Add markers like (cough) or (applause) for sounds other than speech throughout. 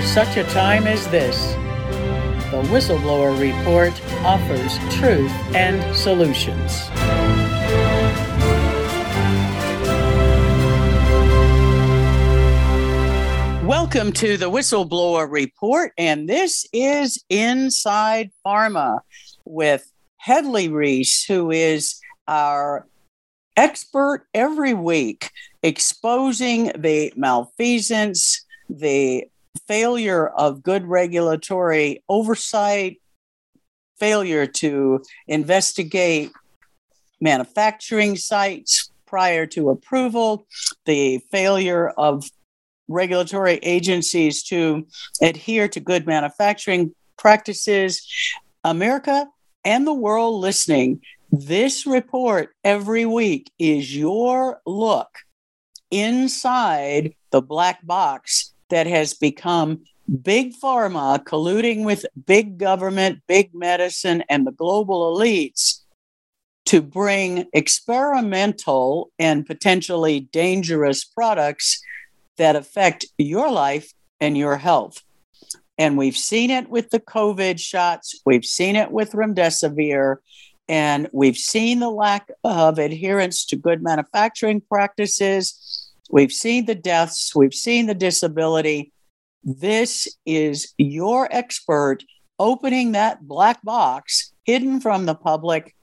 For such a time as this, the Whistleblower Report offers truth and solutions. Welcome to the Whistleblower Report, and this is Inside Pharma with Hedley Rees, who is our expert every week exposing the malfeasance, the failure of good regulatory oversight, failure to investigate manufacturing sites prior to approval, the failure of regulatory agencies to adhere to good manufacturing practices. America and the world listening, this report every week is your look inside the black box that has become big pharma colluding with big government, big medicine, and the global elites to bring experimental and potentially dangerous products that affect your life and your health. And we've seen it with the COVID shots, we've seen it with remdesivir, and we've seen the lack of adherence to good manufacturing practices. We've seen the deaths, we've seen the disability. This is your expert opening that black box hidden from the public,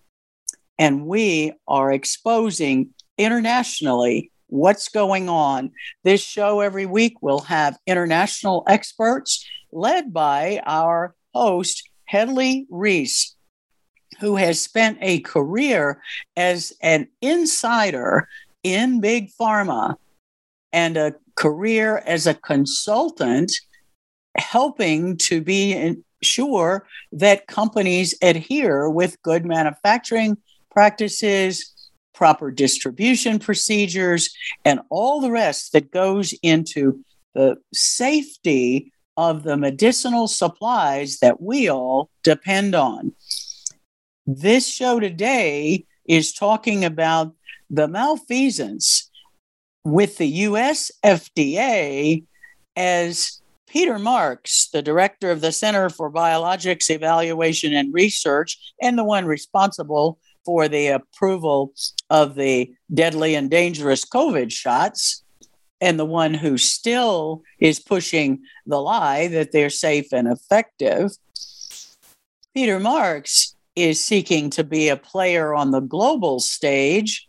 and we are exposing internationally what's going on. This show every week will have international experts led by our host, Hedley Rees, who has spent a career as an insider in Big Pharma and a career as a consultant helping to be sure that companies adhere with good manufacturing practices proper distribution procedures, and all the rest that goes into the safety of the medicinal supplies that we all depend on. This show today is talking about the malfeasance with the US FDA as Peter Marks, the director of the Center for Biologics Evaluation and Research, and the one responsible for the approval of the deadly and dangerous COVID shots, and the one who still is pushing the lie that they're safe and effective. Peter Marks is seeking to be a player on the global stage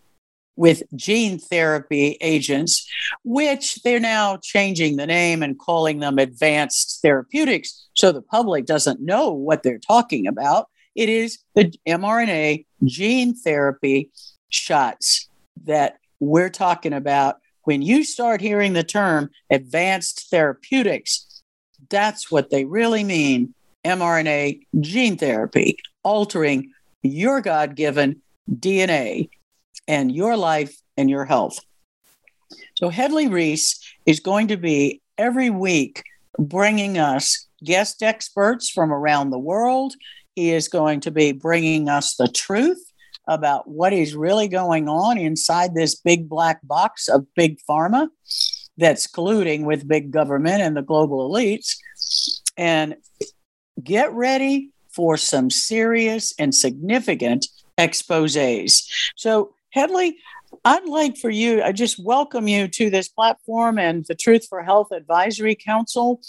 with gene therapy agents, which they're now changing the name and calling them advanced therapeutics so the public doesn't know what they're talking about. It is the mRNA gene therapy shots that we're talking about. When you start hearing the term advanced therapeutics, that's what they really mean mRNA gene therapy, altering your God given DNA and your life and your health. So, Hedley Rees is going to be every week bringing us guest experts from around the world he is going to be bringing us the truth about what is really going on inside this big black box of big pharma that's colluding with big government and the global elites. And get ready for some serious and significant exposes. So, Hedley, I'd like for you, I just welcome you to this platform and the Truth for Health Advisory Council.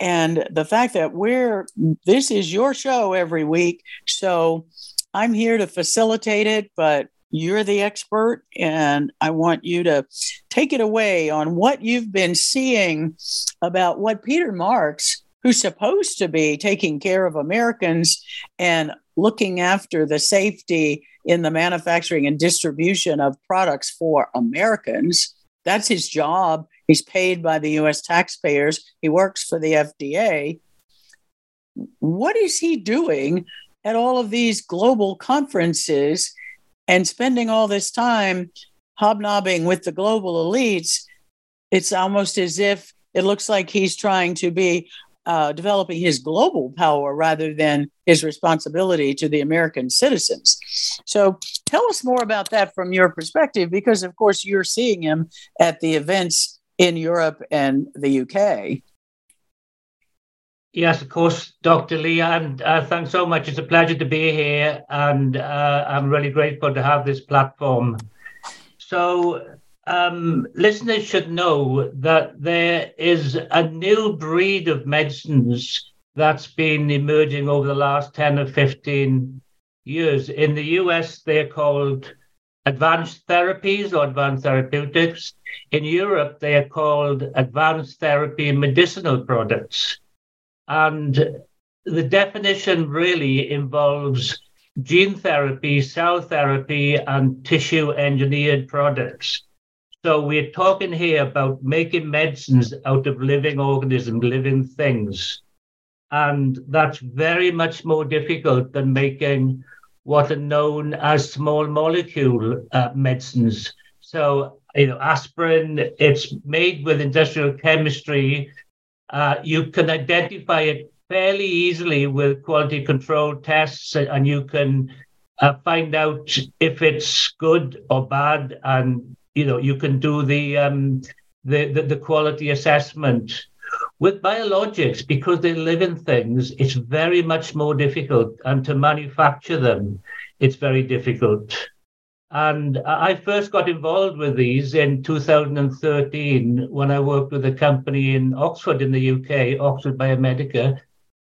And the fact that we're this is your show every week. So i'm here to facilitate it but you're the expert and i want you to take it away on what you've been seeing about what peter marks who's supposed to be taking care of Americans and looking after the safety in the manufacturing and distribution of products for Americans. That's his job. He's paid by the US taxpayers. He works for the FDA. What is he doing at all of these global conferences and spending all this time hobnobbing with the global elites? It's almost as if it looks like he's trying to be uh, developing his global power rather than his responsibility to the American citizens. So tell us more about that from your perspective, because of course you're seeing him at the events in Europe and the UK. Yes, of course, Dr. Lee, and uh, thanks so much. It's a pleasure to be here, and uh, I'm really grateful to have this platform. So, um, listeners should know that there is a new breed of medicines that's been emerging over the last 10 or 15 years. In the US, they're called advanced therapies or advanced therapeutics. In Europe, they are called advanced therapy medicinal products. And the definition really involves gene therapy, cell therapy, and tissue engineered products. So we're talking here about making medicines out of living organisms, living things. And that's very much more difficult than making what are known as small molecule uh, medicines. So, you know, aspirin, it's made with industrial chemistry. Uh, you can identify it fairly easily with quality control tests, and you can uh, find out if it's good or bad and you know you can do the um, the, the, the quality assessment. With biologics because they live in things it's very much more difficult and to manufacture them it's very difficult. And i first got involved with these in 2013 when i worked with a company in oxford in the uk oxford biomedica.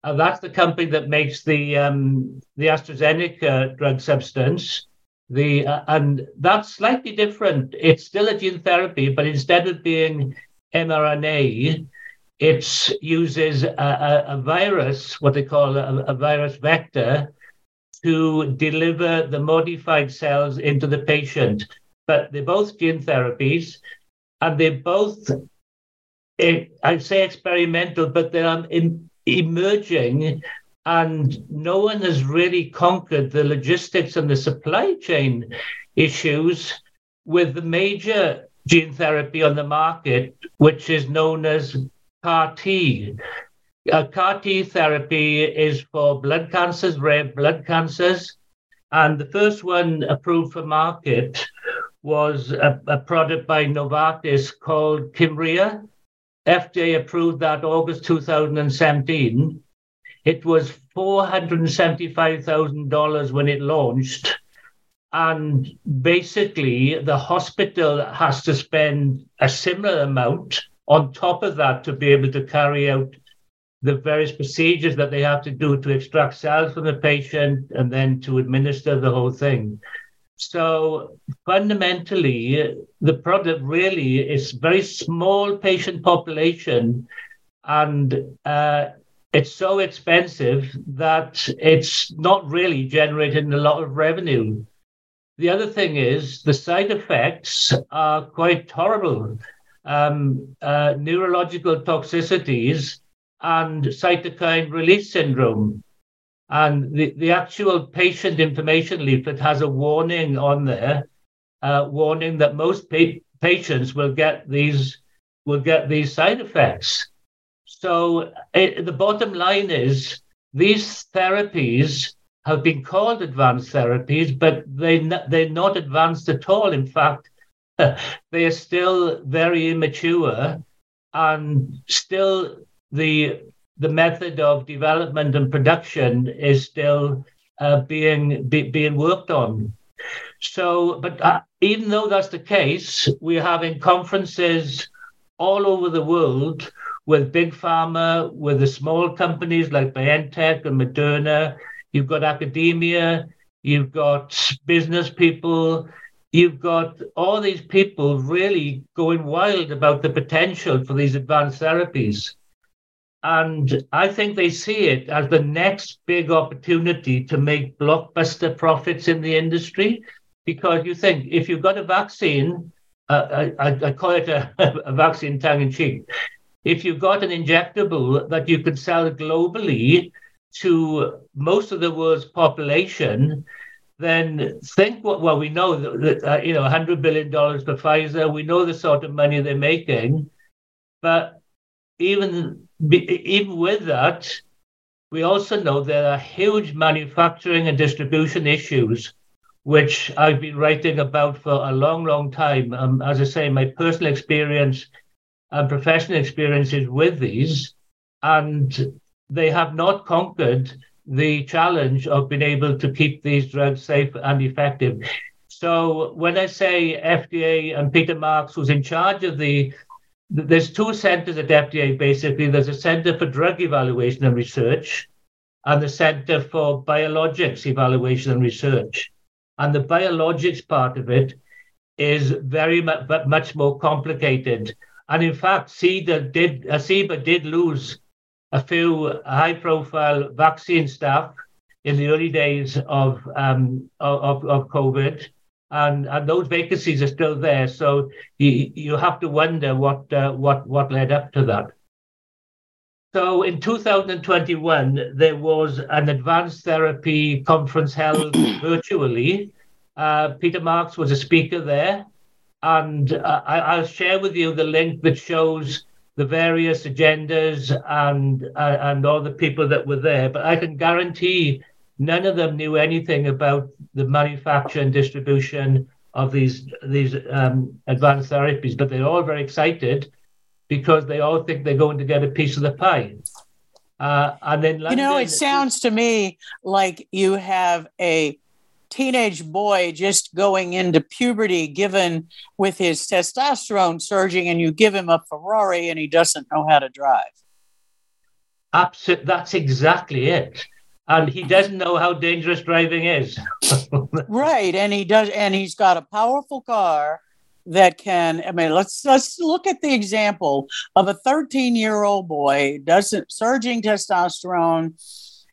And that's the company that makes the um, the astrazeneca drug substance the uh, and that's slightly different. It's still a gene therapy, but instead of being mRNA, it uses a, a, a, virus, what they call a, a virus vector, to deliver the modified cells into the patient. But they're both gene therapies, and they're both, eh, I'd say experimental, but they're in, emerging and no one has really conquered the logistics and the supply chain issues with the major gene therapy on the market, which is known as CAR T. Uh, CAR T therapy is for blood cancers, rare blood cancers. And the first one approved for market was a, a product by Novartis called Kymriah. FDA approved that August 2017. It was $475,000 when it launched. And basically, the hospital has to spend a similar amount on top of that to be able to carry out the various procedures that they have to do to extract cells from the patient and then to administer the whole thing. So fundamentally, the product really is very small patient population, and uh, it's so expensive that it's not really generating a lot of revenue. The other thing is the side effects are quite horrible. Um, uh, neurological toxicities and cytokine release syndrome. And the, the actual patient information leaflet has a warning on there, uh, warning that most pa- patients will get these will get these side effects. So it, the bottom line is these therapies have been called advanced therapies, but they they're not advanced at all. In fact, (laughs) they are still very immature, and still the the method of development and production is still uh, being be, being worked on. So, but uh, even though that's the case, we're having conferences all over the world with big pharma, with the small companies like BioNTech and Moderna. You've got academia, you've got business people, you've got all these people really going wild about the potential for these advanced therapies. And I think they see it as the next big opportunity to make blockbuster profits in the industry. Because you think if you've got a vaccine, uh, I, I, call it a, (laughs) a vaccine tongue in cheek. If you've got an injectable that you can sell globally to most of the world's population, then think what well we know that uh, you know 100 billion dollars for Pfizer. We know the sort of money they're making. But even even with that we also know there are huge manufacturing and distribution issues which I've been writing about for a long long time. Um, as I say my personal experience and professional experiences with these and they have not conquered the challenge of being able to keep these drugs safe and effective. So when I say FDA and Peter Marks was in charge of the, there's two centers at FDA basically. There's a center for drug evaluation and research, and the center for biologics evaluation and research. And the biologics part of it is very much, much more complicated. And in fact, CBER did, uh, did lose a few high profile vaccine staff in the early days of, um, of, of COVID. And, and those vacancies are still there. So you, you have to wonder what, uh, what, what led up to that. So in 2021, there was an advanced therapy conference held (clears throat) virtually. Uh, Peter Marks was a speaker there. And uh, I, I'll share with you the link that shows the various agendas and uh, and all the people that were there. But I can guarantee none of them knew anything about the manufacture and distribution of these these um, advanced therapies. But they're all very excited because they all think they're going to get a piece of the pie. Uh, and then London, you know, it sounds to me like you have a teenage boy just going into puberty, given with his testosterone surging, and you give him a Ferrari and he doesn't know how to drive. Absolutely, that's exactly it. And he doesn't know how dangerous driving is. (laughs) right, and he does, and he's got a powerful car that can. I mean, let's let's look at the example of a 13 year old boy doesn't surging testosterone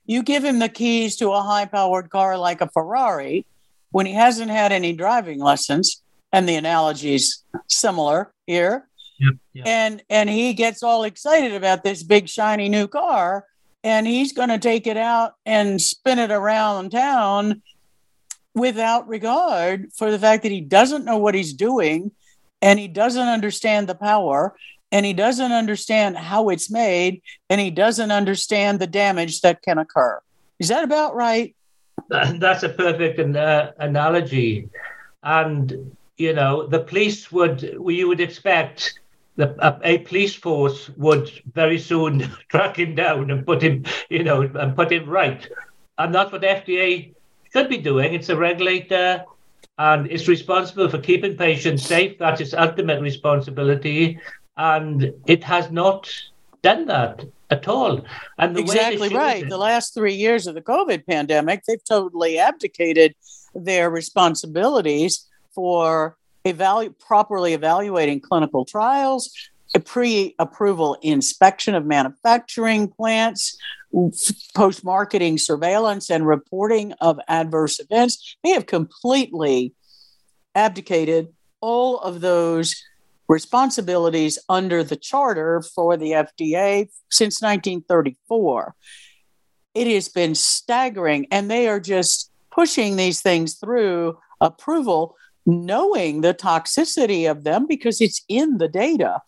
you give him the keys to a high powered car like a Ferrari when he hasn't had any driving lessons, and the analogy is similar here. Yep, yep. And and he gets all excited about this big shiny new car, and he's going to take it out and spin it around town without regard for the fact that he doesn't know what he's doing and he doesn't understand the power and he doesn't understand how it's made and he doesn't understand the damage that can occur. Is that about right? That's a perfect uh, analogy. And, you know, the police would, you would expect the, a, a, police force would very soon (laughs) track him down and put him, you know, and put him right. And that's what FDA should be doing. It's a regulator and it's responsible for keeping patients safe. That's its ultimate responsibility and it has not done that at all. And exactly right. The last three years of the COVID pandemic, they've totally abdicated their responsibilities for evalu- properly evaluating clinical trials, pre-approval inspection of manufacturing plants, post-marketing surveillance and reporting of adverse events. They have completely abdicated all of those responsibilities under the charter for the FDA since 1934. It has been staggering, and they are just pushing these things through approval, knowing the toxicity of them because it's in the data.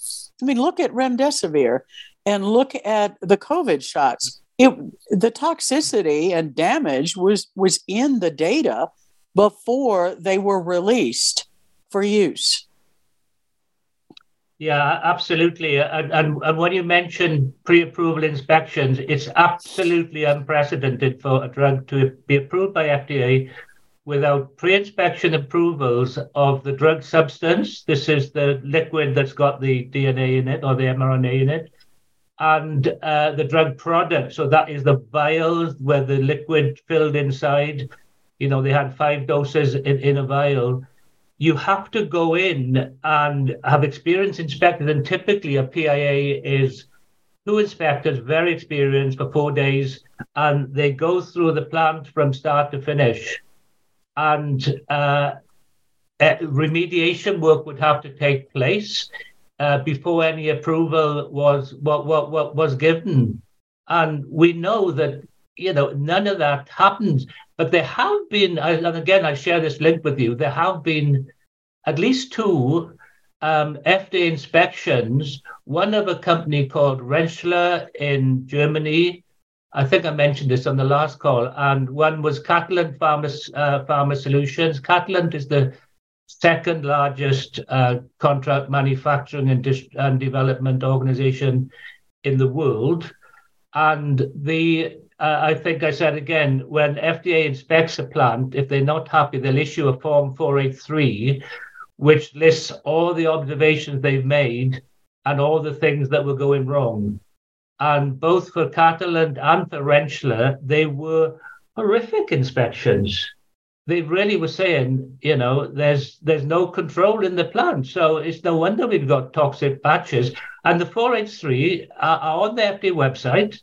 I mean, look at remdesivir and look at the COVID shots. It, the toxicity and damage was was in the data before they were released for use. Yeah, absolutely. And, and, and when you mention pre approval inspections, it's absolutely unprecedented for a drug to be approved by FDA without pre inspection approvals of the drug substance. This is the liquid that's got the DNA in it or the mRNA in it. And uh, the drug product. So that is the vials where the liquid filled inside. You know, they had five doses in, in a vial you have to go in and have experience inspected. And typically, a PIA is two inspectors, very experienced, for four days, and they go through the plant from start to finish. And uh, uh, remediation work would have to take place uh, before any approval was what, what, what was given. And we know that you know none of that happens. But there have been, and again, I share this link with you. There have been at least two um, FDA inspections. One of a company called Rentschler in Germany. I think I mentioned this on the last call. And one was Catalent Pharma, uh, Pharma Solutions. Catalent is the second largest uh, contract manufacturing and, dis- and development organization in the world. And the uh, I think I said again, when FDA inspects a plant, if they're not happy, they'll issue a Form 483, which lists all the observations they've made and all the things that were going wrong. And both for Catalent and for Rentschler, they were horrific inspections. They really were saying, you know, there's there's no control in the plant, so it's no wonder we've got toxic batches. And the 483 are, are on the FDA website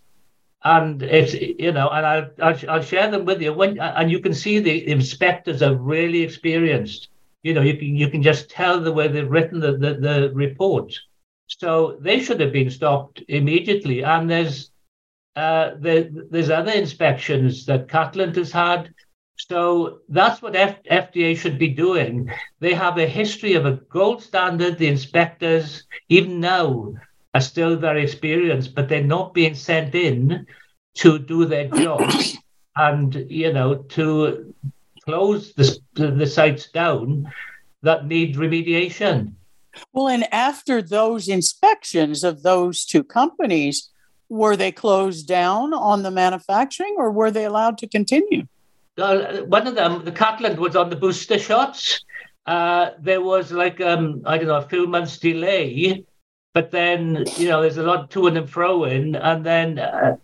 and it's you know, and I'll, I'll, I'll share them with you when, and you can see the inspectors are really experienced. You know, you can you can just tell the way they've written the the, the report. So they should have been stopped immediately. And there's uh, there, there's other inspections that Catalent has had. So that's what F- FDA should be doing. They have a history of a gold standard. The inspectors, even now, are still very experienced, but they're not being sent in to do their job (coughs) and you know to close the, the sites down that need remediation. Well, and after those inspections of those two companies, were they closed down on the manufacturing or were they allowed to continue? Uh, one of them, the Catalent, was on the booster shots. Uh, there was like, um, I don't know, a few months delay but then you know there's a lot to and fro in, and then uh,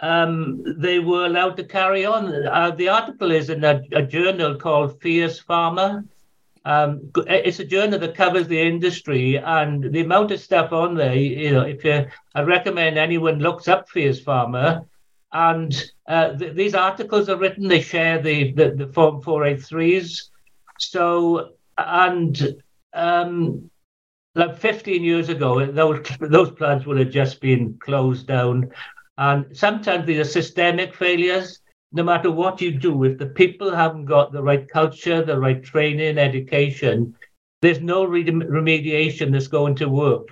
um, they were allowed to carry on. Uh, the article is in a, a journal called Fierce Pharma. Um, it's a journal that covers the industry and the amount of stuff on there. You know, if you, I recommend anyone looks up Fierce Pharma, and uh, th- these articles are written. They share the the, the Form 483s. So and um, like 15 years ago, those those plants would have just been closed down. And sometimes these are systemic failures. No matter what you do, if the people haven't got the right culture, the right training, education, there's no re- remediation that's going to work.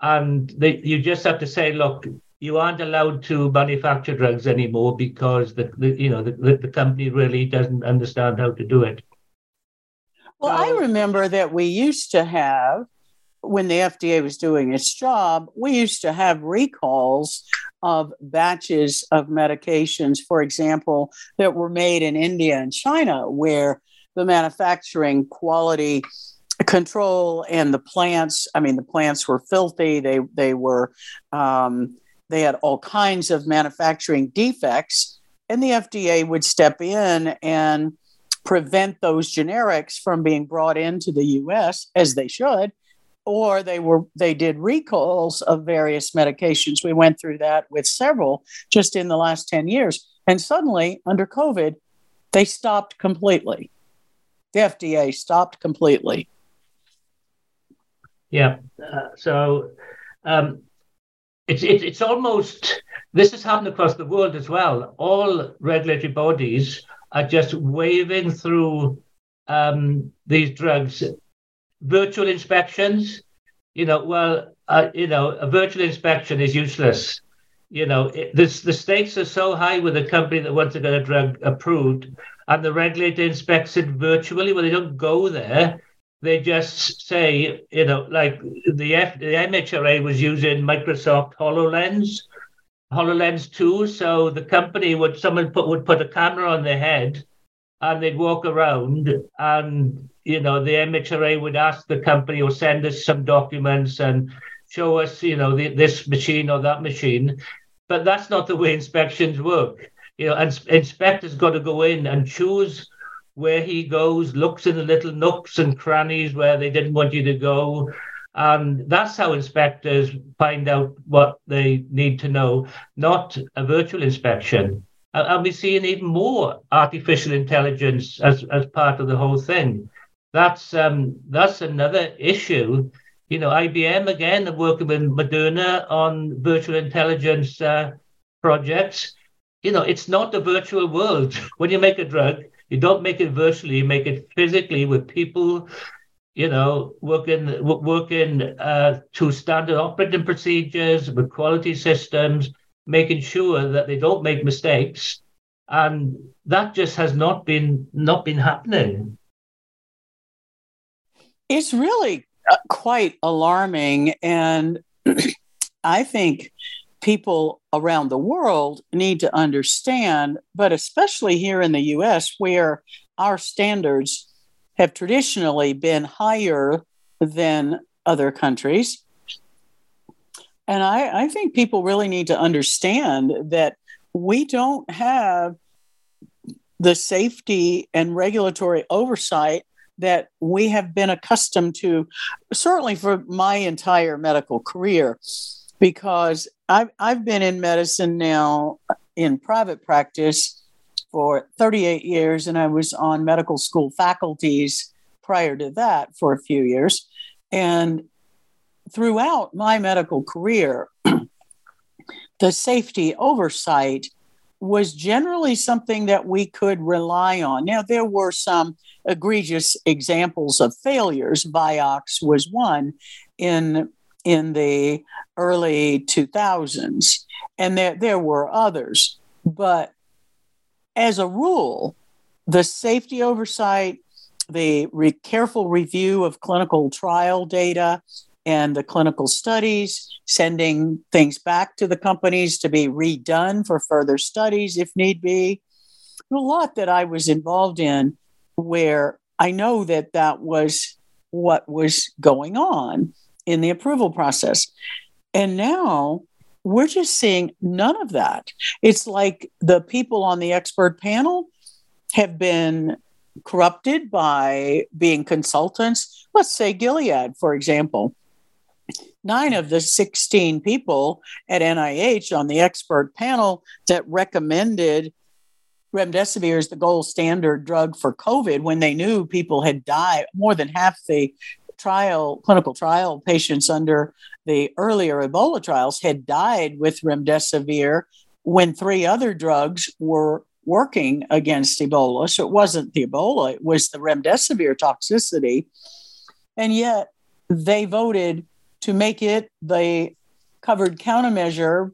And they, you just have to say, look, you aren't allowed to manufacture drugs anymore because the, the you know the, the company really doesn't understand how to do it. Well, I remember that we used to have when the FDA was doing its job, we used to have recalls of batches of medications, for example, that were made in India and China, where the manufacturing quality control and the plants i mean the plants were filthy. They they were um, they had all kinds of manufacturing defects and the fda would step in and prevent those generics from being brought into the us as they should or they were they did recalls of various medications. We went through that with several just in the last 10 years. And suddenly under covid they stopped completely. The fda stopped completely. Yeah uh, so um, it's, it, it's almost this has happened across the world as well. All regulatory bodies are just waving through um, these drugs virtual inspections, you know, well, uh, you know, a virtual inspection is useless. You know, it, this, the stakes are so high with a company that wants to get a drug approved, and the regulator inspects it virtually. Well, they don't go there. They just say, you know, like the, F, the MHRA was using Microsoft HoloLens, HoloLens 2. So the company would, someone put, would put a camera on their head and they'd walk around and you know the MHRA would ask the company or send us some documents and show us you know the, this machine or that machine but that's not the way inspections work you know and inspectors got to go in and choose where he goes looks in the little nooks and crannies where they didn't want you to go And that's how inspectors find out what they need to know, not a virtual inspection. And we're seeing even more artificial intelligence as, as part of the whole thing. That's um, that's another issue. You know, IBM again are working with Moderna on virtual intelligence uh, projects. You know, it's not a virtual world. (laughs) when you make a drug, you don't make it virtually, you make it physically with people you know, working working uh, to standard operating procedures with quality systems, making sure that they don't make mistakes, and that just has not been not been happening. It's really quite alarming, and (clears throat) I think people around the world need to understand, but especially here in the U.S., where our standards have traditionally been higher than other countries. And I, I think people really need to understand that we don't have the safety and regulatory oversight that we have been accustomed to, certainly for my entire medical career, because I've, I've been in medicine now in private practice for 38 years, and I was on medical school faculties prior to that for a few years. And throughout my medical career, (clears throat) the safety oversight was generally something that we could rely on. Now, there were some egregious examples of failures. Vioxx was one in, in the early 2000s, and there, there were others. But as a rule, the safety oversight, the re- careful review of clinical trial data and the clinical studies, sending things back to the companies to be redone for further studies if need be. A lot that I was involved in where I know that that was what was going on in the approval process. And now we're just seeing none of that. It's like the people on the expert panel have been corrupted by being consultants. Let's say Gilead, for example. Nine of the 16 people at NIH on the expert panel that recommended remdesivir as the gold standard drug for COVID when they knew people had died, more than half the trial, clinical trial patients under the earlier Ebola trials had died with remdesivir when three other drugs were working against Ebola. So it wasn't the Ebola, it was the remdesivir toxicity. And yet they voted to make it the covered countermeasure,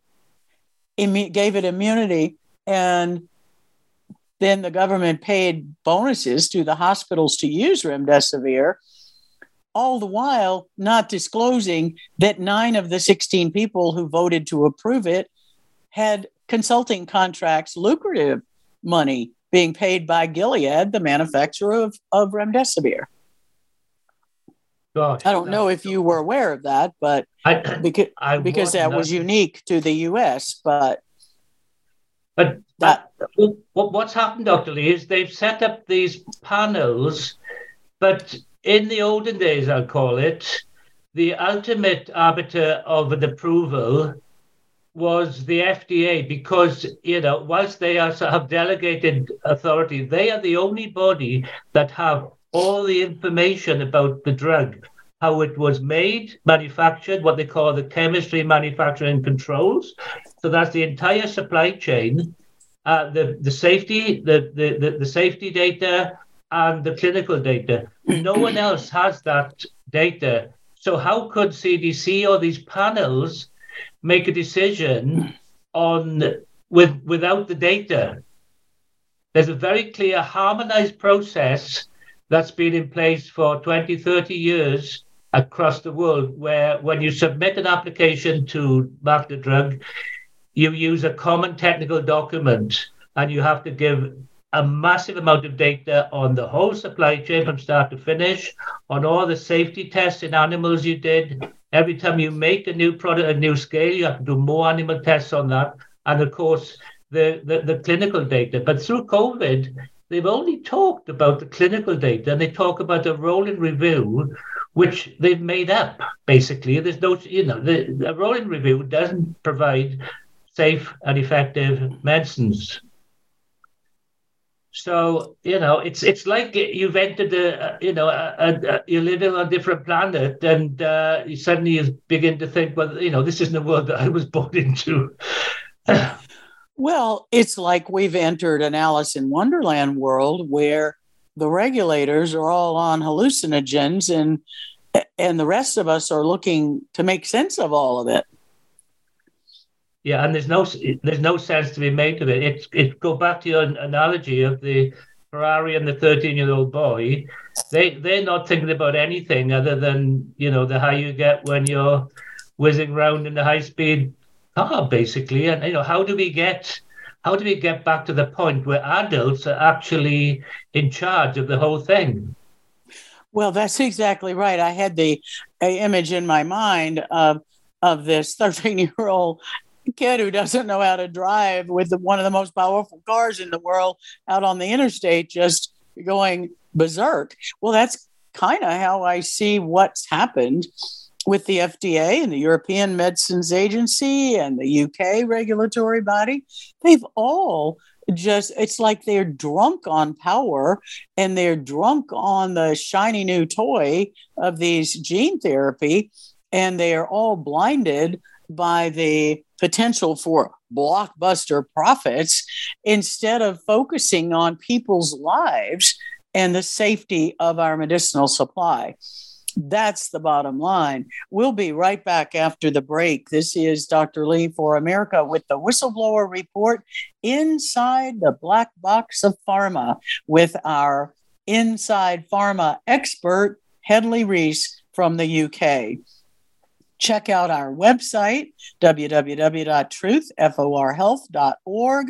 gave it immunity, and then the government paid bonuses to the hospitals to use remdesivir all the while not disclosing that nine of the 16 people who voted to approve it had consulting contracts, lucrative money being paid by Gilead, the manufacturer of, of remdesivir. Gosh, I don't know if you were aware of that, but I, because, I because that was unique to the US, but but that, what's happened, Dr. Lee, is they've set up these panels, but in the olden days, I'll call it, the ultimate arbiter of an approval was the FDA because, you know, whilst they are, have delegated authority, they are the only body that have all the information about the drug, how it was made, manufactured, what they call the chemistry, manufacturing controls. So that's the entire supply chain, uh, the the safety, the, the the the safety data, and the clinical data. No one else has that data. So how could CDC or these panels make a decision on with without the data? There's a very clear harmonized process that's been in place for 20, 30 years across the world where when you submit an application to market a drug, you use a common technical document and you have to give a massive amount of data on the whole supply chain from start to finish, on all the safety tests in animals you did. Every time you make a new product, a new scale, you have to do more animal tests on that. And of course, the, the, the clinical data. But through COVID, they've only talked about the clinical data and they talk about a rolling review which they've made up. Basically, there's no, you know, the, rolling review doesn't provide safe and effective medicines. So you know, it's it's like you've entered a, you know, a, a, you're living on a different planet, and uh, you suddenly begin to think, well, you know, this isn't the world that I was born into. (laughs) well, it's like we've entered an Alice in Wonderland world where the regulators are all on hallucinogens, and and the rest of us are looking to make sense of all of it. Yeah, and there's no there's no sense to be made of it. It's it go back to your analogy of the Ferrari and the 13 year old boy. They they're not thinking about anything other than you know the high you get when you're whizzing around in the high speed car, basically. And you know how do we get how do we get back to the point where adults are actually in charge of the whole thing? Well, that's exactly right. I had the image in my mind of of this 13 year old kid who doesn't know how to drive with the, one of the most powerful cars in the world out on the interstate just going berserk. Well, that's kind of how I see what's happened with the FDA and the European Medicines Agency and the UK regulatory body. They've all just, it's like they're drunk on power and they're drunk on the shiny new toy of these gene therapy. And they are all blinded by the potential for blockbuster profits instead of focusing on people's lives and the safety of our medicinal supply. That's the bottom line. We'll be right back after the break. This is Dr. Lee for America with the Whistleblower Report inside the black box of pharma with our inside pharma expert, Hedley Rees from the UK check out our website, www.truthforhealth.org.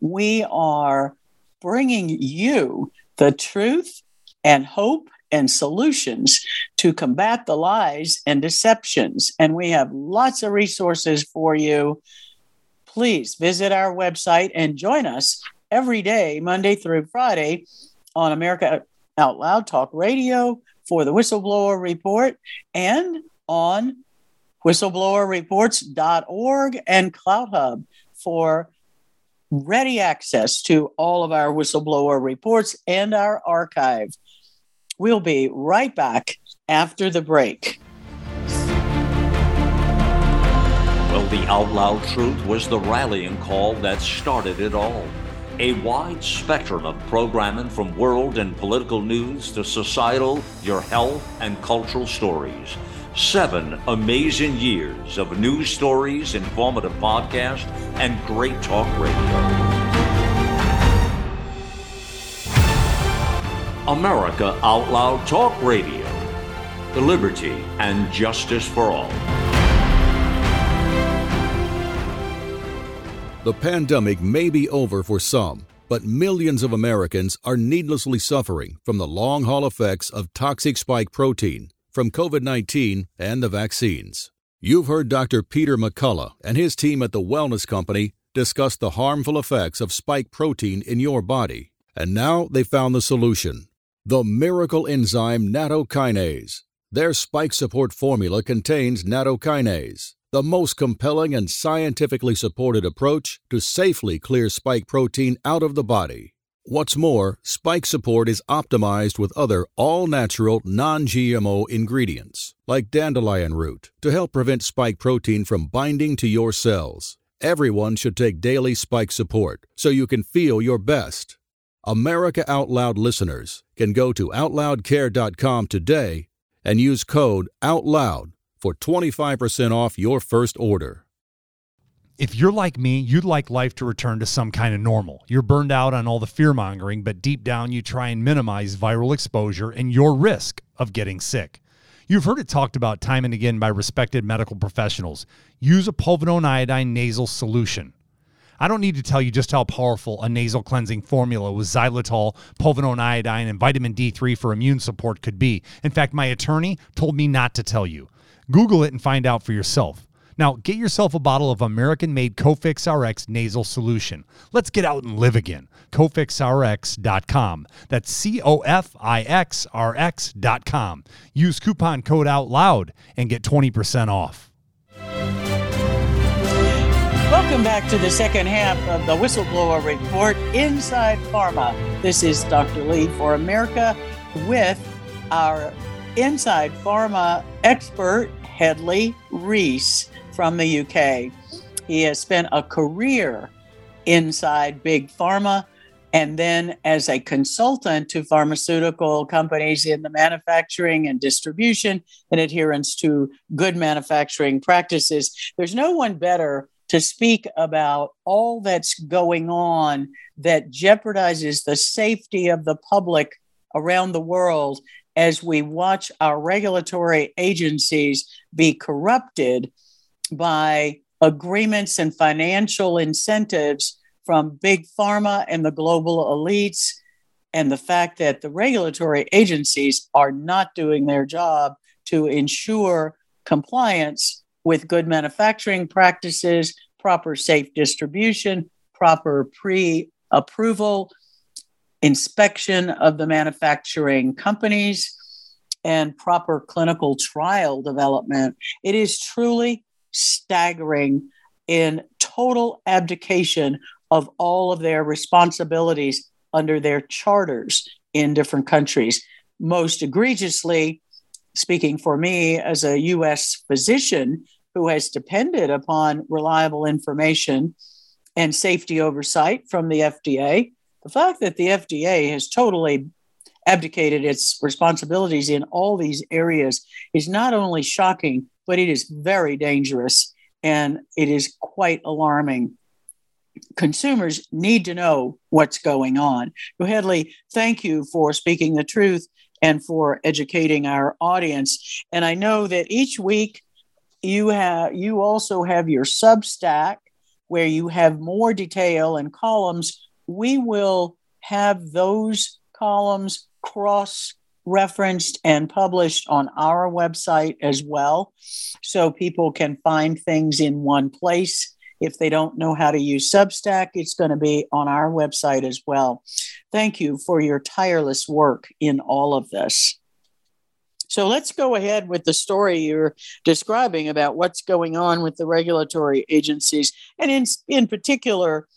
We are bringing you the truth and hope and solutions to combat the lies and deceptions. And we have lots of resources for you. Please visit our website and join us every day, Monday through Friday, on America Out Loud Talk Radio for the Whistleblower Report and on whistleblowerreports.org and CloutHub for ready access to all of our whistleblower reports and our archive. We'll be right back after the break. Well, the Out Loud Truth was the rallying call that started it all. A wide spectrum of programming from world and political news to societal, your health, and cultural stories. Seven amazing years of news stories, informative podcast, and great talk radio. America Out Loud Talk Radio. The liberty and justice for all. The pandemic may be over for some, but millions of Americans are needlessly suffering from the long haul effects of toxic spike protein from COVID 19 and the vaccines. You've heard Dr. Peter McCullough and his team at the Wellness Company discuss the harmful effects of spike protein in your body. And now they found the solution the miracle enzyme nattokinase. Their spike support formula contains nattokinase, the most compelling and scientifically supported approach to safely clear spike protein out of the body. What's more, spike support is optimized with other all natural, non GMO ingredients, like dandelion root, to help prevent spike protein from binding to your cells. Everyone should take daily spike support so you can feel your best. America Out Loud listeners can go to OutLoudCare.com today and use code OUTLOUD for 25% off your first order. If you're like me, you'd like life to return to some kind of normal. You're burned out on all the fear mongering, but deep down you try and minimize viral exposure and your risk of getting sick. You've heard it talked about time and again by respected medical professionals. Use a povidone iodine nasal solution. I don't need to tell you just how powerful a nasal cleansing formula with xylitol, povidone iodine, and vitamin D3 for immune support could be. In fact, my attorney told me not to tell you. Google it and find out for yourself. Now, get yourself a bottle of American made Cofix RX nasal solution. Let's get out and live again. CofixRx.com. That's C O F I X R X.com. Use coupon code OUTLOUD and get 20% off. Welcome back to the second half of the Whistleblower Report Inside Pharma. This is Dr. Lee for America with our Inside Pharma expert, Hedley Rees from the UK. He has spent a career inside Big Pharma and then as a consultant to pharmaceutical companies in the manufacturing and distribution and adherence to good manufacturing practices. There's no one better to speak about all that's going on that jeopardizes the safety of the public around the world as we watch our regulatory agencies be corrupted by agreements and financial incentives from big pharma and the global elites, and the fact that the regulatory agencies are not doing their job to ensure compliance with good manufacturing practices, proper safe distribution, proper pre approval, inspection of the manufacturing companies, and proper clinical trial development. It is truly staggering in total abdication of all of their responsibilities under their charters in different countries. Most egregiously, speaking for me as a US physician who has depended upon reliable information and safety oversight from the FDA, the fact that the FDA has totally abdicated its responsibilities in all these areas is not only shocking, but it is very dangerous and it is quite alarming. Consumers need to know what's going on. Hedley, thank you for speaking the truth and for educating our audience. And I know that each week you have you also have your Substack where you have more detail and columns. We will have those columns cross referenced and published on our website as well. So people can find things in one place. If they don't know how to use Substack, it's going to be on our website as well. Thank you for your tireless work in all of this. So let's go ahead with the story you're describing about what's going on with the regulatory agencies, and in, in particular,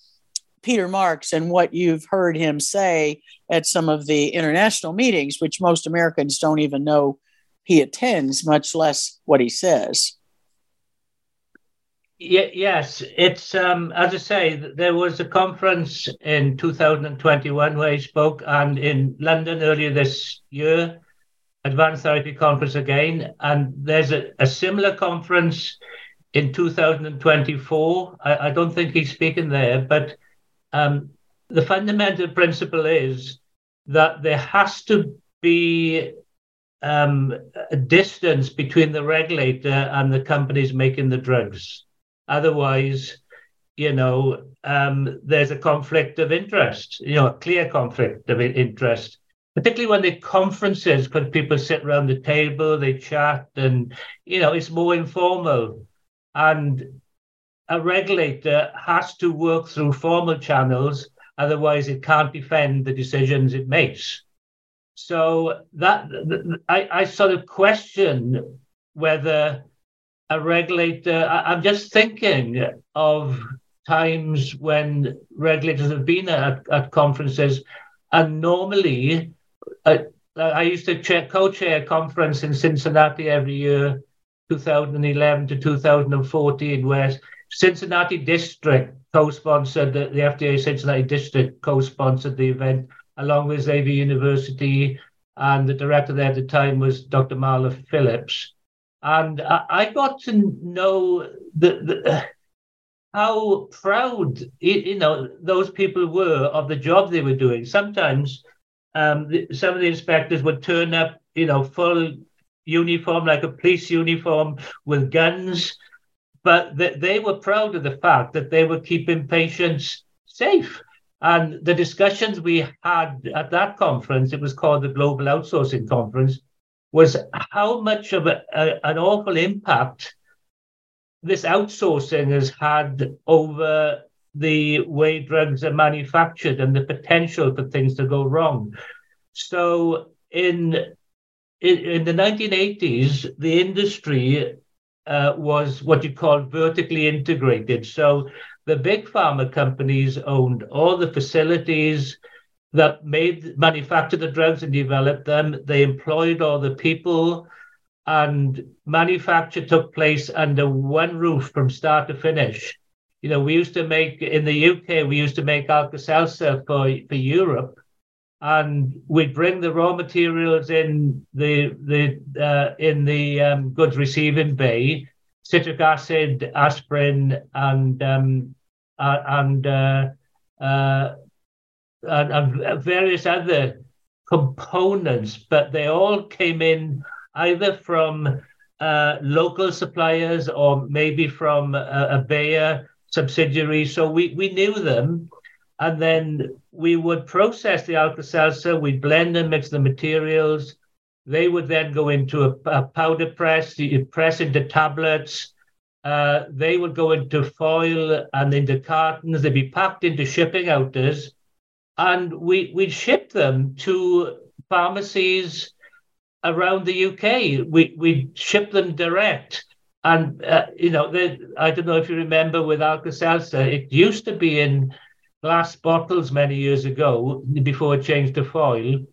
Peter Marks and what you've heard him say at some of the international meetings, which most Americans don't even know he attends, much less what he says. Yes, it's um, as I say, there was a conference in 2021 where he spoke, and in London earlier this year, Advanced Therapy Conference again, and there's a, a similar conference in 2024. I, I, don't think he's speaking there, but um, the fundamental principle is that there has to be um, a distance between the regulator and the companies making the drugs. Otherwise, you know, um, there's a conflict of interest, you know, a clear conflict of interest, particularly when the conferences, because people sit around the table, they chat, and, you know, it's more informal. And a regulator has to work through formal channels, otherwise it can't defend the decisions it makes. So that I, I sort of question whether a regulator. I, am just thinking of times when regulators have been at, at conferences, and normally, uh, I used to chair, co-chair a conference in Cincinnati every year, 2011 to 2014, where Cincinnati District co-sponsored the, the FDA Cincinnati District co-sponsored the event along with Xavier University, and the director there at the time was Dr. Marla Phillips. And I, I got to know the, the how proud you know those people were of the job they were doing. Sometimes um, some of the inspectors would turn up, you know, full uniform like a police uniform with guns but th- they were proud of the fact that they were keeping patients safe. And the discussions we had at that conference, it was called the Global Outsourcing Conference, was how much of a, a, an awful impact this outsourcing has had over the way drugs are manufactured and the potential for things to go wrong. So in in, in the 1980s, the industry uh, was what you call vertically integrated. So the big pharma companies owned all the facilities that made manufactured the drugs and developed them. They employed all the people, and manufacture took place under one roof from start to finish. You know, we used to make in the UK, we used to make Alka-Seltzer for, for Europe, and we'd bring the raw materials in the the uh, in the um, goods receiving bay, citric acid, aspirin, and um, uh, and, uh, uh, and, and various other components, but they all came in either from uh, local suppliers or maybe from a, a Bayer subsidiary. So we we knew them and then we would process the Alka-Seltzer, we'd blend and mix the materials. They would then go into a, a powder press, you press into tablets. Uh, they would go into foil and into cartons. They'd be packed into shipping outers, and we we'd ship them to pharmacies around the UK. We we ship them direct, and uh, you know, they, I don't know if you remember with Alka-Seltzer, it used to be in glass bottles many years ago before it changed to foil.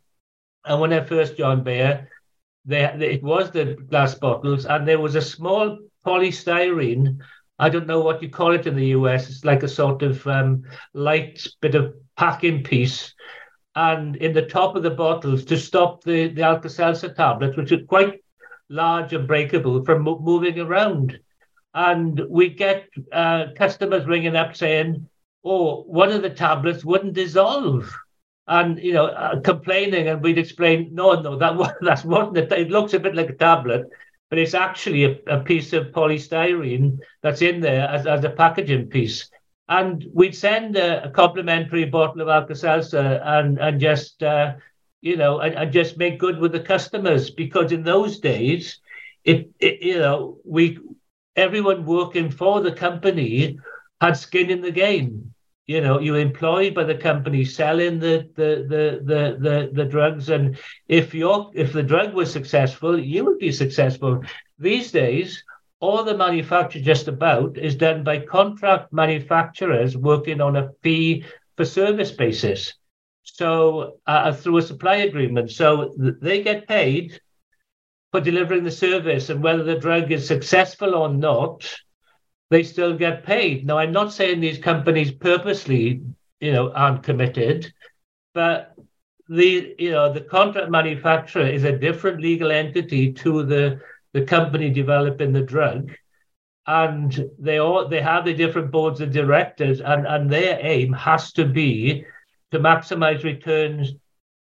And when I first joined Bayer, they, it was the glass bottles, and there was a small polystyrene. I don't know what you call it in the US. It's like a sort of um, light bit of packing piece, and in the top of the bottles to stop the the Alka-Seltzer tablets, which are quite large and breakable, from mo- moving around. And we get uh, customers ringing up saying, oh, one of the tablets wouldn't dissolve. And, you know, uh, complaining, and we'd explain, no, no, that (laughs) that's it. It looks a bit like a tablet, but it's actually a, a piece of polystyrene that's in there as, as a packaging piece. And we'd send a, a complimentary bottle of Alka-Seltzer and, and just, uh, you know, and, and just make good with the customers because in those days, it, it you know, we everyone working for the company had skin in the game. You know, you're employed by the company selling the the the the the, the drugs, and if your if the drug was successful, you would be successful. These days, all the manufacture just about is done by contract manufacturers working on a fee for service basis. So uh, through a supply agreement, so th- they get paid for delivering the service, and whether the drug is successful or not they still get paid. Now, I'm not saying these companies purposely, you know, aren't committed, but the you know the contract manufacturer is a different legal entity to the the company developing the drug, and they all they have the different boards of directors, and and their aim has to be to maximize returns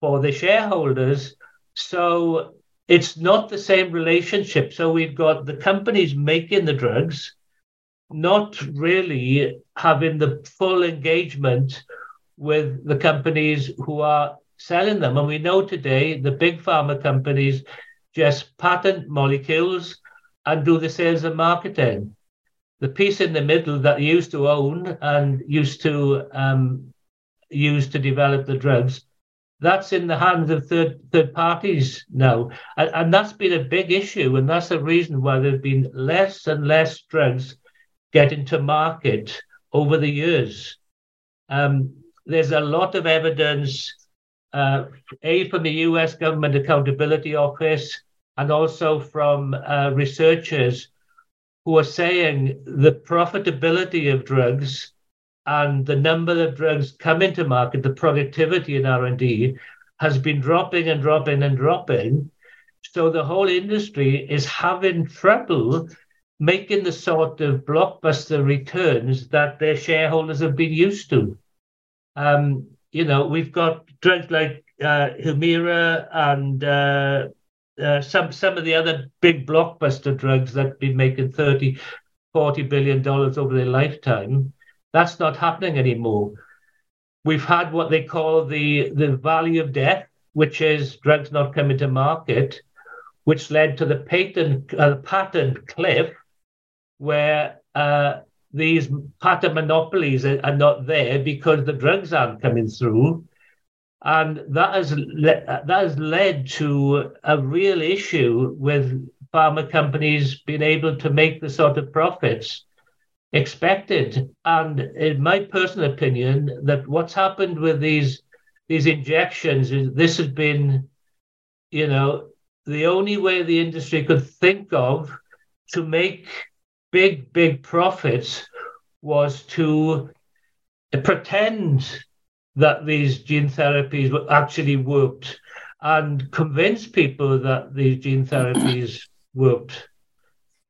for the shareholders. So it's not the same relationship. So we've got the companies making the drugs not really having the full engagement with the companies who are selling them. And we know today the big pharma companies just patent molecules and do the sales and marketing. The piece in the middle that they used to own and used to um, use to develop the drugs, that's in the hands of third third parties now. And, and that's been a big issue. And that's the reason why there have been less and less drugs get into market over the years. Um, there's a lot of evidence, uh, A, from the US Government Accountability Office, and also from uh, researchers who are saying the profitability of drugs and the number of drugs come into market, the productivity in R&D has been dropping and dropping and dropping. So the whole industry is having trouble making the sort of blockbuster returns that their shareholders have been used to. Um, you know, we've got drugs like uh, Humira and uh, uh, some some of the other big blockbuster drugs that have been making 30, 40 billion dollars over their lifetime. That's not happening anymore. We've had what they call the the valley of death, which is drugs not coming to market, which led to the patent uh, patent cliff, where uh, these patent monopolies are, are, not there because the drugs aren't coming through. And that has, le- that has led to a real issue with pharma companies being able to make the sort of profits expected. And in my personal opinion, that what's happened with these these injections is this has been, you know, the only way the industry could think of to make big, big profits was to pretend that these gene therapies actually worked and convince people that these gene therapies (clears throat) worked.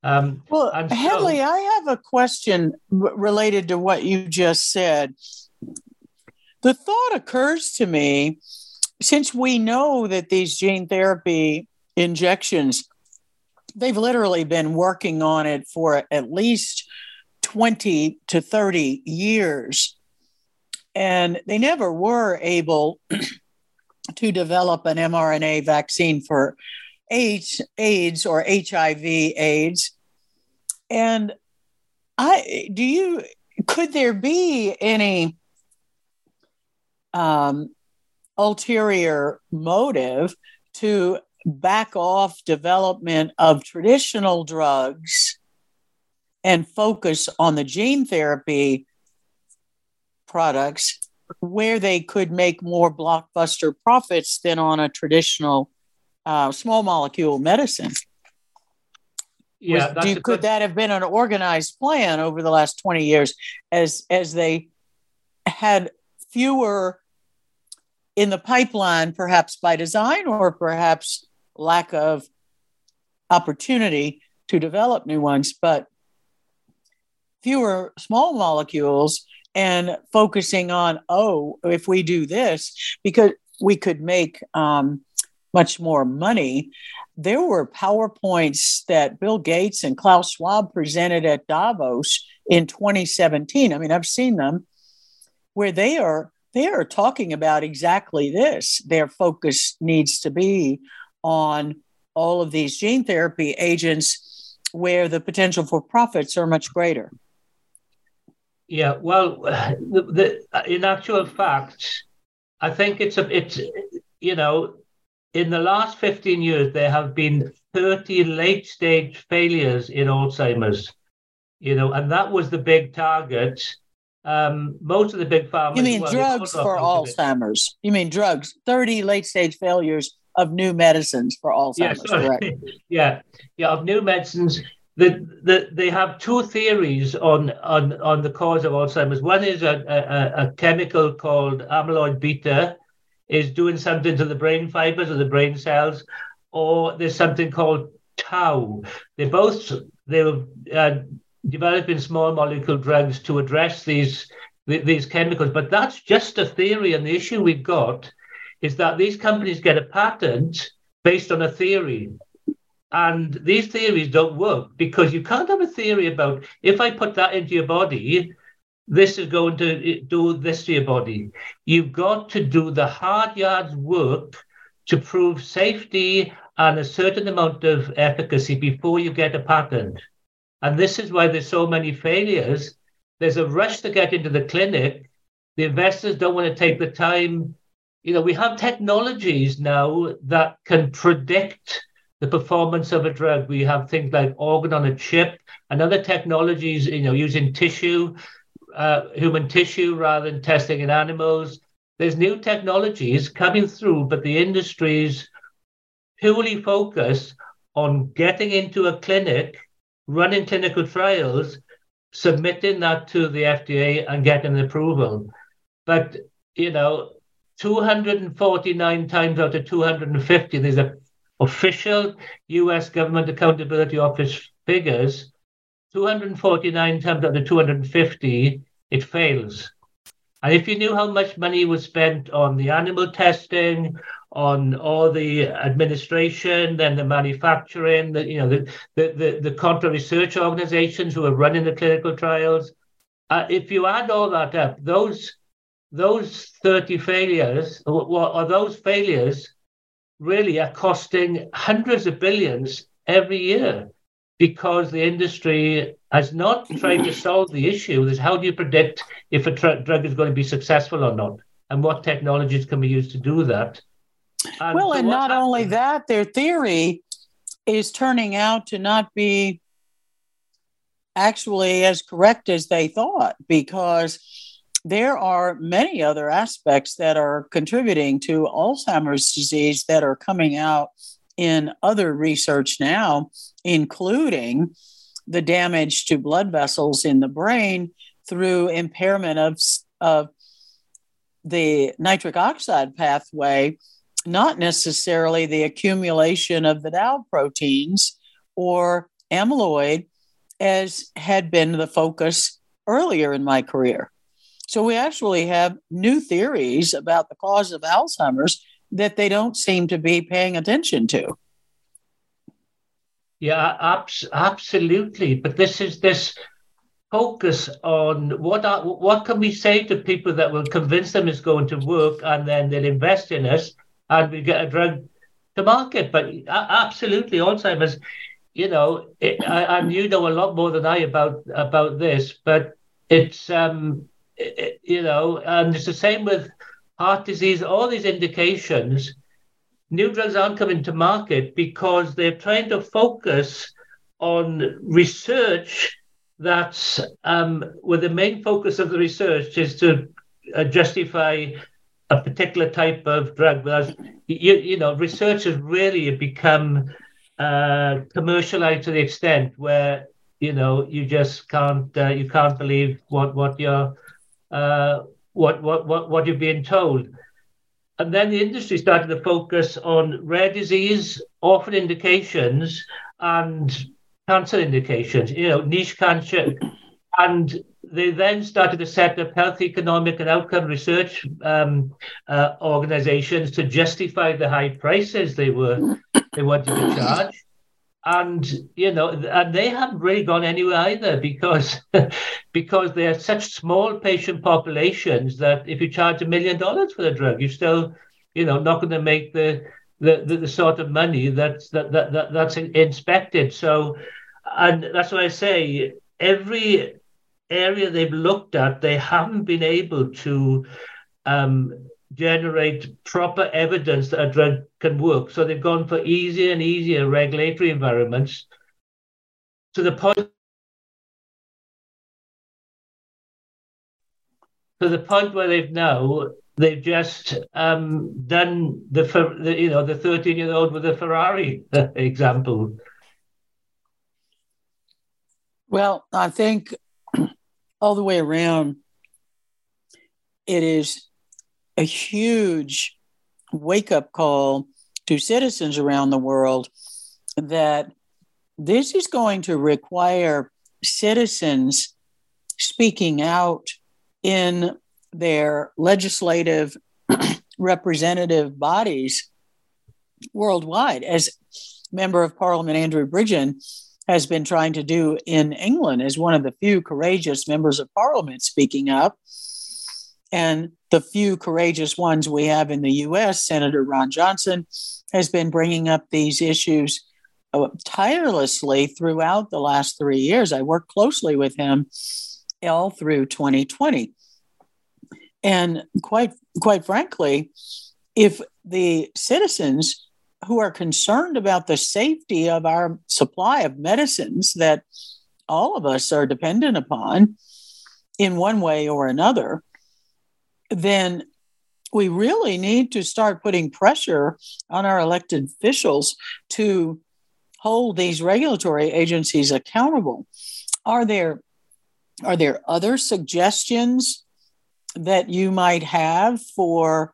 Um, well, so, Hedley, I have a question related to what you just said. The thought occurs to me since we know that these gene therapy injections, they've literally been working on it for at least 20 to 30 years. And they never were able (clears throat) to develop an mRNA vaccine for AIDS, or HIV AIDS. And I do you could there be any um, ulterior motive to back off development of traditional drugs and focus on the gene therapy products where they could make more blockbuster profits than on a traditional uh, small molecule medicine. Yeah, Was, you, could that have been an organized plan over the last 20 years as as they had fewer in the pipeline, perhaps by design or perhaps lack of opportunity to develop new ones, but fewer small molecules and focusing on, oh, if we do this, because we could make um, much more money. There were PowerPoints that Bill Gates and Klaus Schwab presented at Davos in 2017. I mean, I've seen them where they are they are talking about exactly this. Their focus needs to be on all of these gene therapy agents where the potential for profits are much greater. Yeah, well, the, the, in actual fact, I think it's a it's you know in the last 15 years, there have been 30 late stage failures in Alzheimer's, you know, and that was the big target. Um, most of the big pharma. You mean well, drugs for Alzheimer's? You mean drugs? 30 late stage failures of new medicines for Alzheimer's, yeah, correct? (laughs) yeah, yeah, of new medicines. The, the, they have two theories on, on, on the cause of Alzheimer's. One is a, a, a chemical called amyloid beta, is doing something to the brain fibers or the brain cells, or there's something called tau. They both they were uh, developing small molecule drugs to address these these chemicals, but that's just a theory. And the issue we've got is that these companies get a patent based on a theory. And these theories don't work because you can't have a theory about if I put that into your body, this is going to eh, do this to your body. You've got to do the hard yards work to prove safety and a certain amount of efficacy before you get a patent. And this is why there's so many failures. There's a rush to get into the clinic. The investors don't want to take the time. You know, we have technologies now that can predict the performance of a drug. We have things like organ on a chip and other technologies, you know, using tissue uh, human tissue rather than testing in animals. There's new technologies coming through, but the industry's purely focused on getting into a clinic, running clinical trials, submitting that to the FDA and getting approval. But, you know, 249 times out of 250, these a official US Government Accountability Office figures 249 times out of 250, it fails. And if you knew how much money was spent on the animal testing, on all the administration, then the manufacturing, the you know the the the, the contract research organizations who are running the clinical trials, uh, if you add all that up, those those 30 failures or, or those failures really are costing hundreds of billions every year because the industry has not tried to solve the issue. Is how do you predict if a drug is going to be successful or not, and what technologies can be used to do that? And well, so and not only that, their theory is turning out to not be actually as correct as they thought because there are many other aspects that are contributing to Alzheimer's disease that are coming out in other research now, including the damage to blood vessels in the brain through impairment of, of the nitric oxide pathway, not necessarily the accumulation of the tau proteins or amyloid, as had been the focus earlier in my career. So we actually have new theories about the cause of Alzheimer's that they don't seem to be paying attention to. Yeah, abs- absolutely. But this is this focus on what are, what can we say to people that will convince them it's going to work, and then they'll invest in us, and we get a drug to market. But absolutely, Alzheimer's. You know, it, I, and you know a lot more than I about about this, but it's um, it, you know, and it's the same with heart disease. All these indications new drugs aren't coming to market because they're trying to focus on research that's um, where the main focus of the research is to uh, justify a particular type of drug. Whereas, you, you know, research has really become uh, commercialized to the extent where you know you just can't uh, you can't believe what what you're uh, what what what what you're being told. And then the industry started to focus on rare disease, orphan indications, and cancer indications, you know, niche cancer. And they then started to set up health economic and outcome research um, uh, organizations to justify the high prices they were they wanted to charge and you know and they haven't really gone anywhere either because (laughs) because they are such small patient populations that if you charge a million dollars for the drug you're still you know not going to make the the, the, the sort of money that's that, that, that that's inspected. So and that's why i say every area they've looked at they haven't been able to um, generate proper evidence that a drug can work. So they've gone for easier and easier regulatory environments to the point to the point where they've now they've just um, done the, the you know the 13 year old with a Ferrari (laughs) example. Well, I think (clears throat) all the way around, it is a huge wake up call to citizens around the world that this is going to require citizens speaking out in their legislative (clears throat) representative bodies worldwide as member of parliament andrew bridgen has been trying to do in england as one of the few courageous members of parliament speaking up and the few courageous ones we have in the US, Senator Ron Johnson has been bringing up these issues uh, tirelessly throughout the last three years. I worked closely with him all through 2020. And quite, quite frankly, if the citizens who are concerned about the safety of our supply of medicines that all of us are dependent upon in one way or another, then we really need to start putting pressure on our elected officials to hold these regulatory agencies accountable. Are there are there other suggestions that you might have for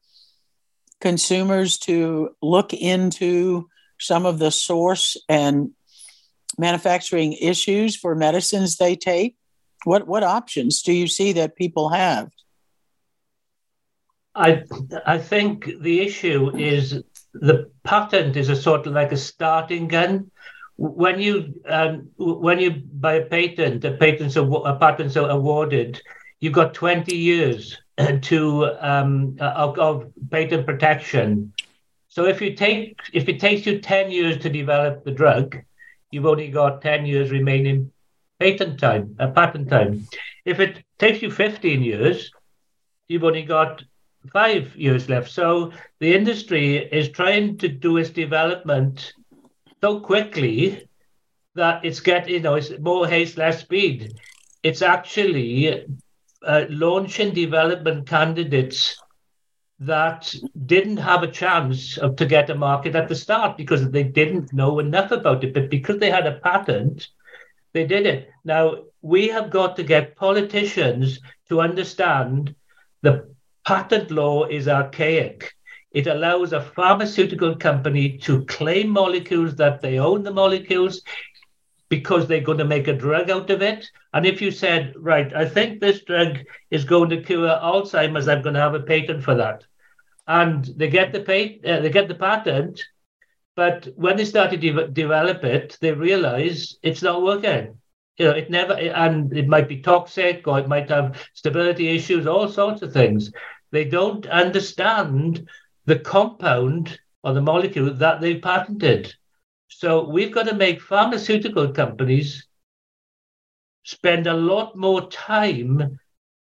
consumers to look into some of the source and manufacturing issues for medicines they take? What what options do you see that people have? I I think the issue is the patent is a sort of like a starting gun. When you um, when you buy a patent, a patent a patent's awarded, you've got twenty years (clears throat) to um, of, of patent protection. So if you take if it takes you ten years to develop the drug, you've only got 10 years remaining patent time, uh, patent time. If it takes you 15 years, you've only got five years left. So the industry is trying to do its development so quickly that it's getting, you know, it's more haste, less speed. It's actually uh, launching development candidates that didn't have a chance of, to get a market at the start because they didn't know enough about it. But because they had a patent, they did it. Now, we have got to get politicians to understand the patent law is archaic. It allows a pharmaceutical company to claim molecules that they own the molecules because they're going to make a drug out of it. And if you said, right, I think this drug is going to cure Alzheimer's, I'm going to have a patent for that. And they get the pat- uh, they get the patent, but when they started to de- develop it, they realize it's not working. You know, it never, and it might be toxic or it might have stability issues, all sorts of things. They don't understand the compound or the molecule that they've patented. So we've got to make pharmaceutical companies spend a lot more time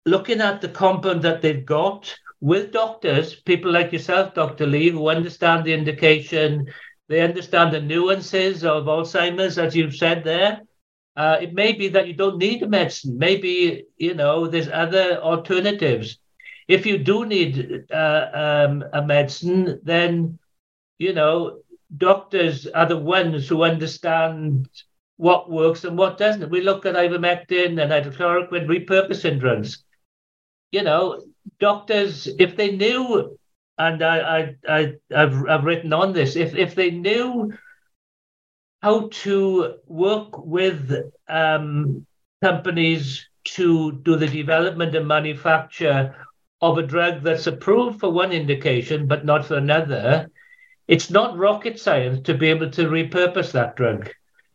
looking at the compound that they've got with doctors, people like yourself, Dr. Lee, who understand the indication, they understand the nuances of Alzheimer's, as you've said there. Uh, it may be that you don't need a medicine. Maybe, you know, there's other alternatives if you do need uh, um, a medicine, then you know doctors are the ones who understand what works and what doesn't. We look at ivermectin and hydrochloroquine repurposing drugs. You know, doctors, if they knew, and I, I, I, I've, I've written on this, if if they knew how to work with um, companies to do the development and manufacture of a drug that's approved for one indication but not for another, it's not rocket science to be able to repurpose that drug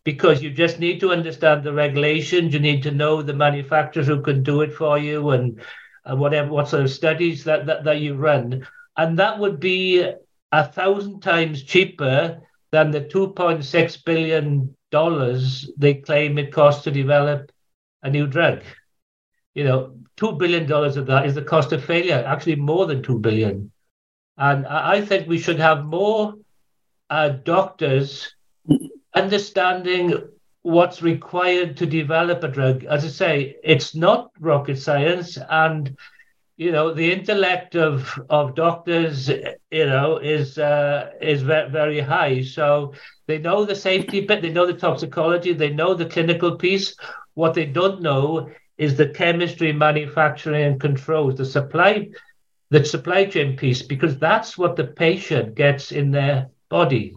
because you just need to understand the regulations. You need to know the manufacturers who can do it for you and, and whatever what sort of studies that, that, that you run. And that would be a thousand times cheaper than the $2.6 billion they claim it costs to develop a new drug. You know, $2 billion of that is the cost of failure, actually more than 2 billion. And I think we should have more uh, doctors understanding what's required to develop a drug. As I say, it's not rocket science, and you know the intellect of of doctors, you know, is uh, is very, very high. So they know the safety bit, they know the toxicology, they know the clinical piece. What they don't know is the chemistry, manufacturing, and controls, the supply, the supply chain piece, because that's what the patient gets in their body.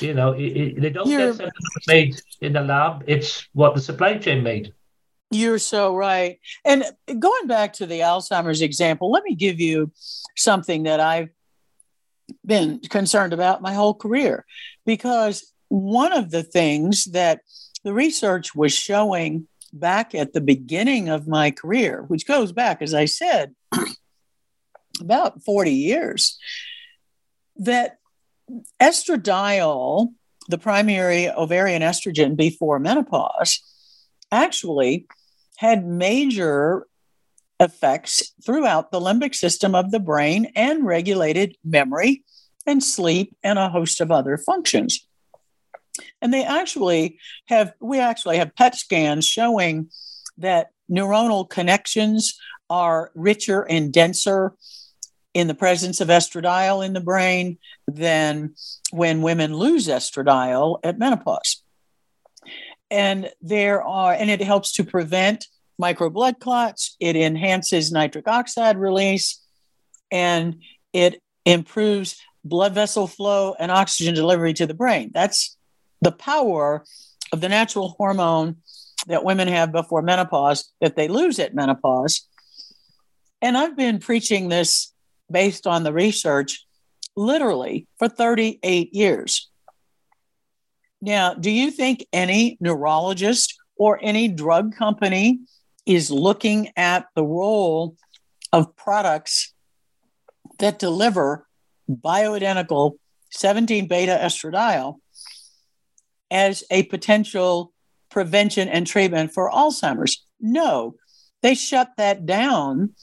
You know, it, it, they don't You're, get something made in the lab; it's what the supply chain made. You're so right. And going back to the Alzheimer's example, let me give you something that I've been concerned about my whole career, because one of the things that the research was showing back at the beginning of my career, which goes back, as I said, (clears throat) about 40 years, that estradiol, the primary ovarian estrogen before menopause, actually had major effects throughout the limbic system of the brain and regulated memory and sleep and a host of other functions. And they actually have, we actually have PET scans showing that neuronal connections are richer and denser in the presence of estradiol in the brain than when women lose estradiol at menopause. And there are, and it helps to prevent micro blood clots, it enhances nitric oxide release, and it improves blood vessel flow and oxygen delivery to the brain. That's the power of the natural hormone that women have before menopause that they lose at menopause. And I've been preaching this based on the research literally for 38 years. Now, do you think any neurologist or any drug company is looking at the role of products that deliver bioidentical 17 beta estradiol as a potential prevention and treatment for Alzheimer's. No, they shut that down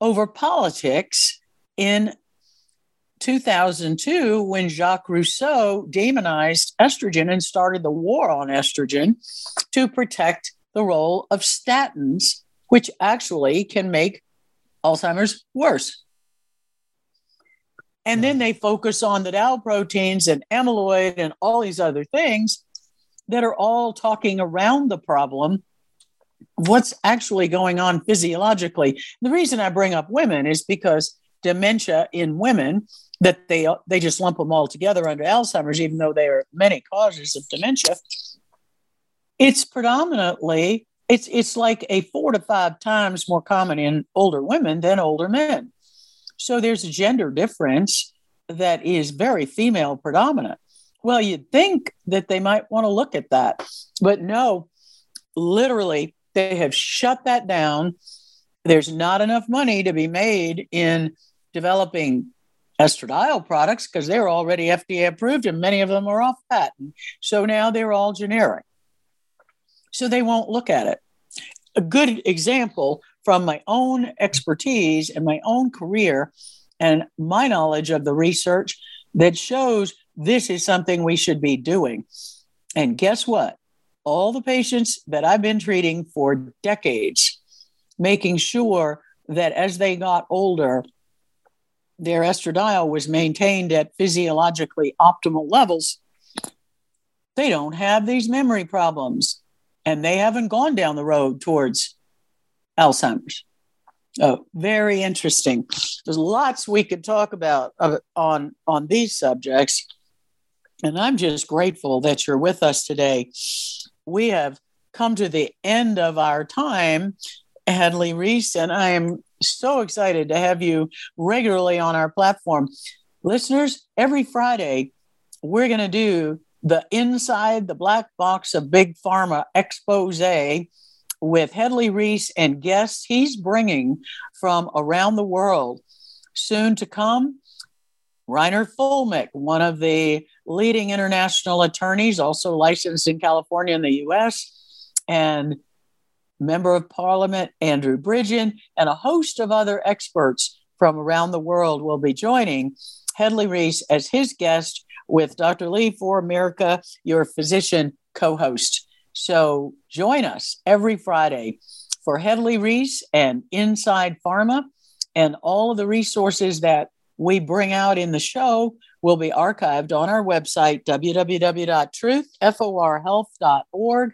over politics in 2002 when Jacques Rossouw demonized estrogen and started the war on estrogen to protect the role of statins, which actually can make Alzheimer's worse. And then they focus on the tau proteins and amyloid and all these other things that are all talking around the problem what's actually going on physiologically. The reason I bring up women is because dementia in women that they they just lump them all together under Alzheimer's, even though there are many causes of dementia. It's predominantly it's it's like a four to five times more common in older women than older men. So there's a gender difference that is very female predominant. Well, you'd think that they might want to look at that, but no, literally, they have shut that down. There's not enough money to be made in developing estradiol products because they're already FDA approved and many of them are off patent. So now they're all generic. So they won't look at it. A good example from my own expertise and my own career and my knowledge of the research that shows this is something we should be doing. And guess what? All the patients that I've been treating for decades, making sure that as they got older, their estradiol was maintained at physiologically optimal levels, they don't have these memory problems and they haven't gone down the road towards Alzheimer's. Oh, very interesting. There's lots we could talk about uh, on on these subjects, and I'm just grateful that you're with us today. We have come to the end of our time, Hedley Rees, and I am so excited to have you regularly on our platform. Listeners, every Friday, we're going to do the Inside the Black Box of Big Pharma expose with Hedley Rees and guests he's bringing from around the world. Soon to come, Reiner Fuellmich, one of the leading international attorneys, also licensed in California and the US, and Member of Parliament Andrew Bridgen, and a host of other experts from around the world will be joining Hedley Rees as his guest with Dr. Lee for America, your physician co host. So join us every Friday for Hedley Rees and Inside Pharma, and all of the resources that we bring out in the show will be archived on our website, www.truthforhealth.org.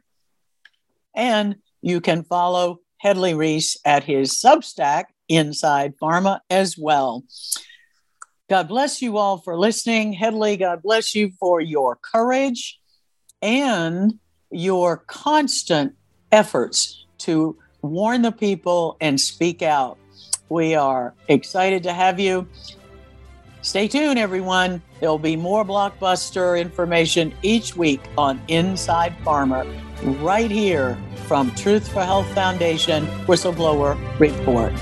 And you can follow Hedley Rees at his Substack, Inside Pharma, as well. God bless you all for listening. Hedley, God bless you for your courage and your constant efforts to warn the people and speak out. We are excited to have you. Stay tuned, everyone. There'll be more blockbuster information each week on Inside Pharma, right here from Truth for Health Foundation Whistleblower Report.